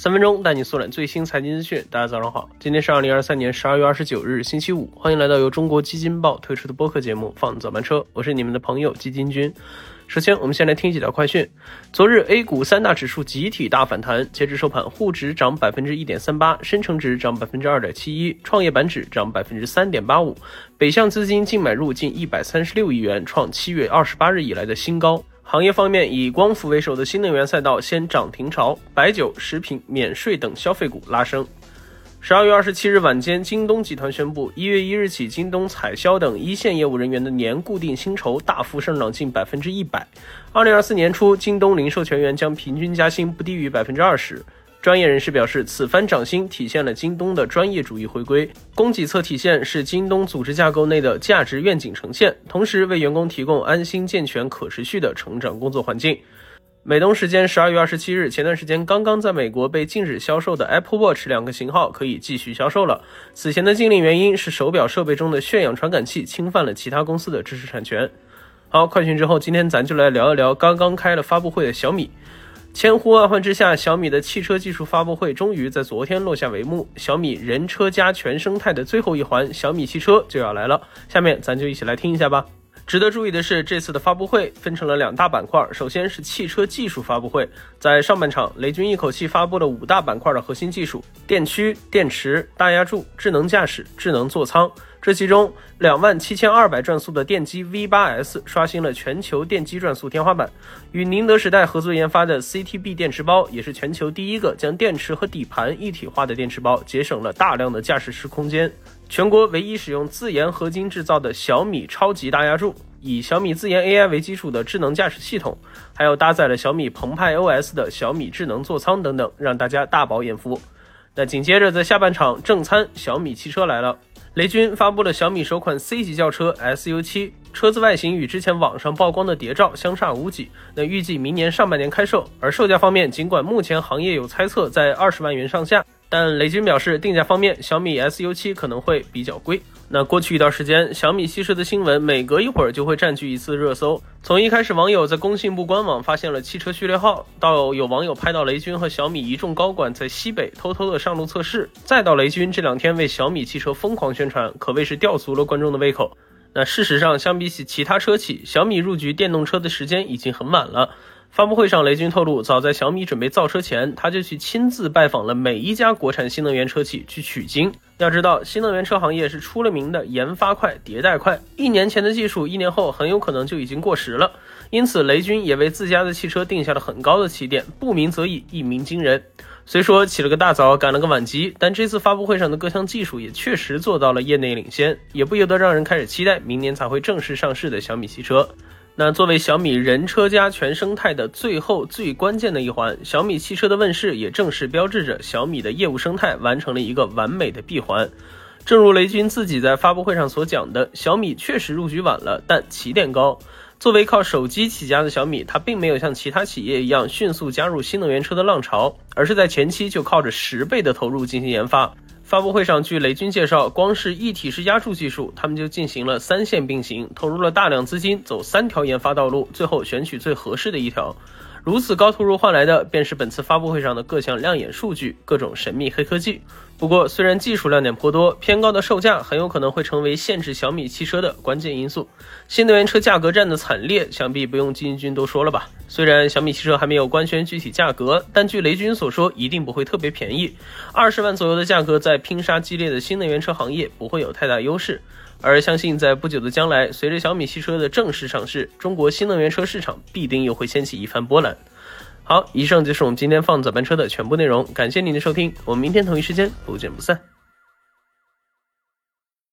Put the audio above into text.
三分钟带你速览最新财经资讯。大家早上好，今天是二零二三年十二月二十九日，星期五。欢迎来到由中国基金报推出的播客节目《放早班车》，我是你们的朋友基金君。首先，我们先来听几条快讯。昨日 A 股三大指数集体大反弹，截至收盘，沪指涨百分之一点三八，深成指涨百分之二点七一，创业板指涨百分之三点八五。北向资金净买入近一百三十六亿元，创七月二十八日以来的新高。行业方面，以光伏为首的新能源赛道先涨停潮，白酒、食品、免税等消费股拉升。十二月二十七日晚间，京东集团宣布，一月一日起，京东采销等一线业务人员的年固定薪酬大幅上涨近百分之一百。二零二四年初，京东零售全员将平均加薪不低于百分之二十。专业人士表示，此番涨薪体现了京东的专业主义回归。供给侧体现是京东组织架构内的价值愿景呈现，同时为员工提供安心、健全、可持续的成长工作环境。美东时间十二月二十七日，前段时间刚刚在美国被禁止销售的 Apple Watch 两个型号可以继续销售了。此前的禁令原因是手表设备中的血氧传感器侵犯了其他公司的知识产权。好，快讯之后，今天咱就来聊一聊刚刚开了发布会的小米。千呼万唤之下，小米的汽车技术发布会终于在昨天落下帷幕。小米人车家全生态的最后一环，小米汽车就要来了。下面咱就一起来听一下吧。值得注意的是，这次的发布会分成了两大板块。首先是汽车技术发布会，在上半场，雷军一口气发布了五大板块的核心技术：电驱、电池、大压铸、智能驾驶、智能座舱。这其中，两万七千二百转速的电机 V8S 刷新了全球电机转速天花板。与宁德时代合作研发的 CTB 电池包，也是全球第一个将电池和底盘一体化的电池包，节省了大量的驾驶室空间。全国唯一使用自研合金制造的小米超级大压铸，以小米自研 AI 为基础的智能驾驶系统，还有搭载了小米澎湃 OS 的小米智能座舱等等，让大家大饱眼福。那紧接着在下半场正餐，小米汽车来了，雷军发布了小米首款 C 级轿车 SU7，车子外形与之前网上曝光的谍照相差无几，那预计明年上半年开售。而售价方面，尽管目前行业有猜测在二十万元上下。但雷军表示，定价方面，小米 SU7 可能会比较贵。那过去一段时间，小米汽车的新闻每隔一会儿就会占据一次热搜。从一开始，网友在工信部官网发现了汽车序列号，到有网友拍到雷军和小米一众高管在西北偷偷的上路测试，再到雷军这两天为小米汽车疯狂宣传，可谓是吊足了观众的胃口。那事实上，相比起其他车企，小米入局电动车的时间已经很晚了。发布会上，雷军透露，早在小米准备造车前，他就去亲自拜访了每一家国产新能源车企去取经。要知道，新能源车行业是出了名的研发快、迭代快，一年前的技术，一年后很有可能就已经过时了。因此，雷军也为自家的汽车定下了很高的起点，不鸣则已，一鸣惊人。虽说起了个大早，赶了个晚集，但这次发布会上的各项技术也确实做到了业内领先，也不由得让人开始期待明年才会正式上市的小米汽车。那作为小米人车家全生态的最后最关键的一环，小米汽车的问世也正式标志着小米的业务生态完成了一个完美的闭环。正如雷军自己在发布会上所讲的，小米确实入局晚了，但起点高。作为靠手机起家的小米，它并没有像其他企业一样迅速加入新能源车的浪潮，而是在前期就靠着十倍的投入进行研发。发布会上，据雷军介绍，光是一体式压铸技术，他们就进行了三线并行，投入了大量资金，走三条研发道路，最后选取最合适的一条。如此高投入换来的，便是本次发布会上的各项亮眼数据，各种神秘黑科技。不过，虽然技术亮点颇多，偏高的售价很有可能会成为限制小米汽车的关键因素。新能源车价格战的惨烈，想必不用金军多说了吧？虽然小米汽车还没有官宣具体价格，但据雷军所说，一定不会特别便宜。二十万左右的价格，在拼杀激烈的新能源车行业不会有太大优势。而相信在不久的将来，随着小米汽车的正式上市，中国新能源车市场必定又会掀起一番波澜。好，以上就是我们今天放早班车的全部内容，感谢您的收听，我们明天同一时间不见不散。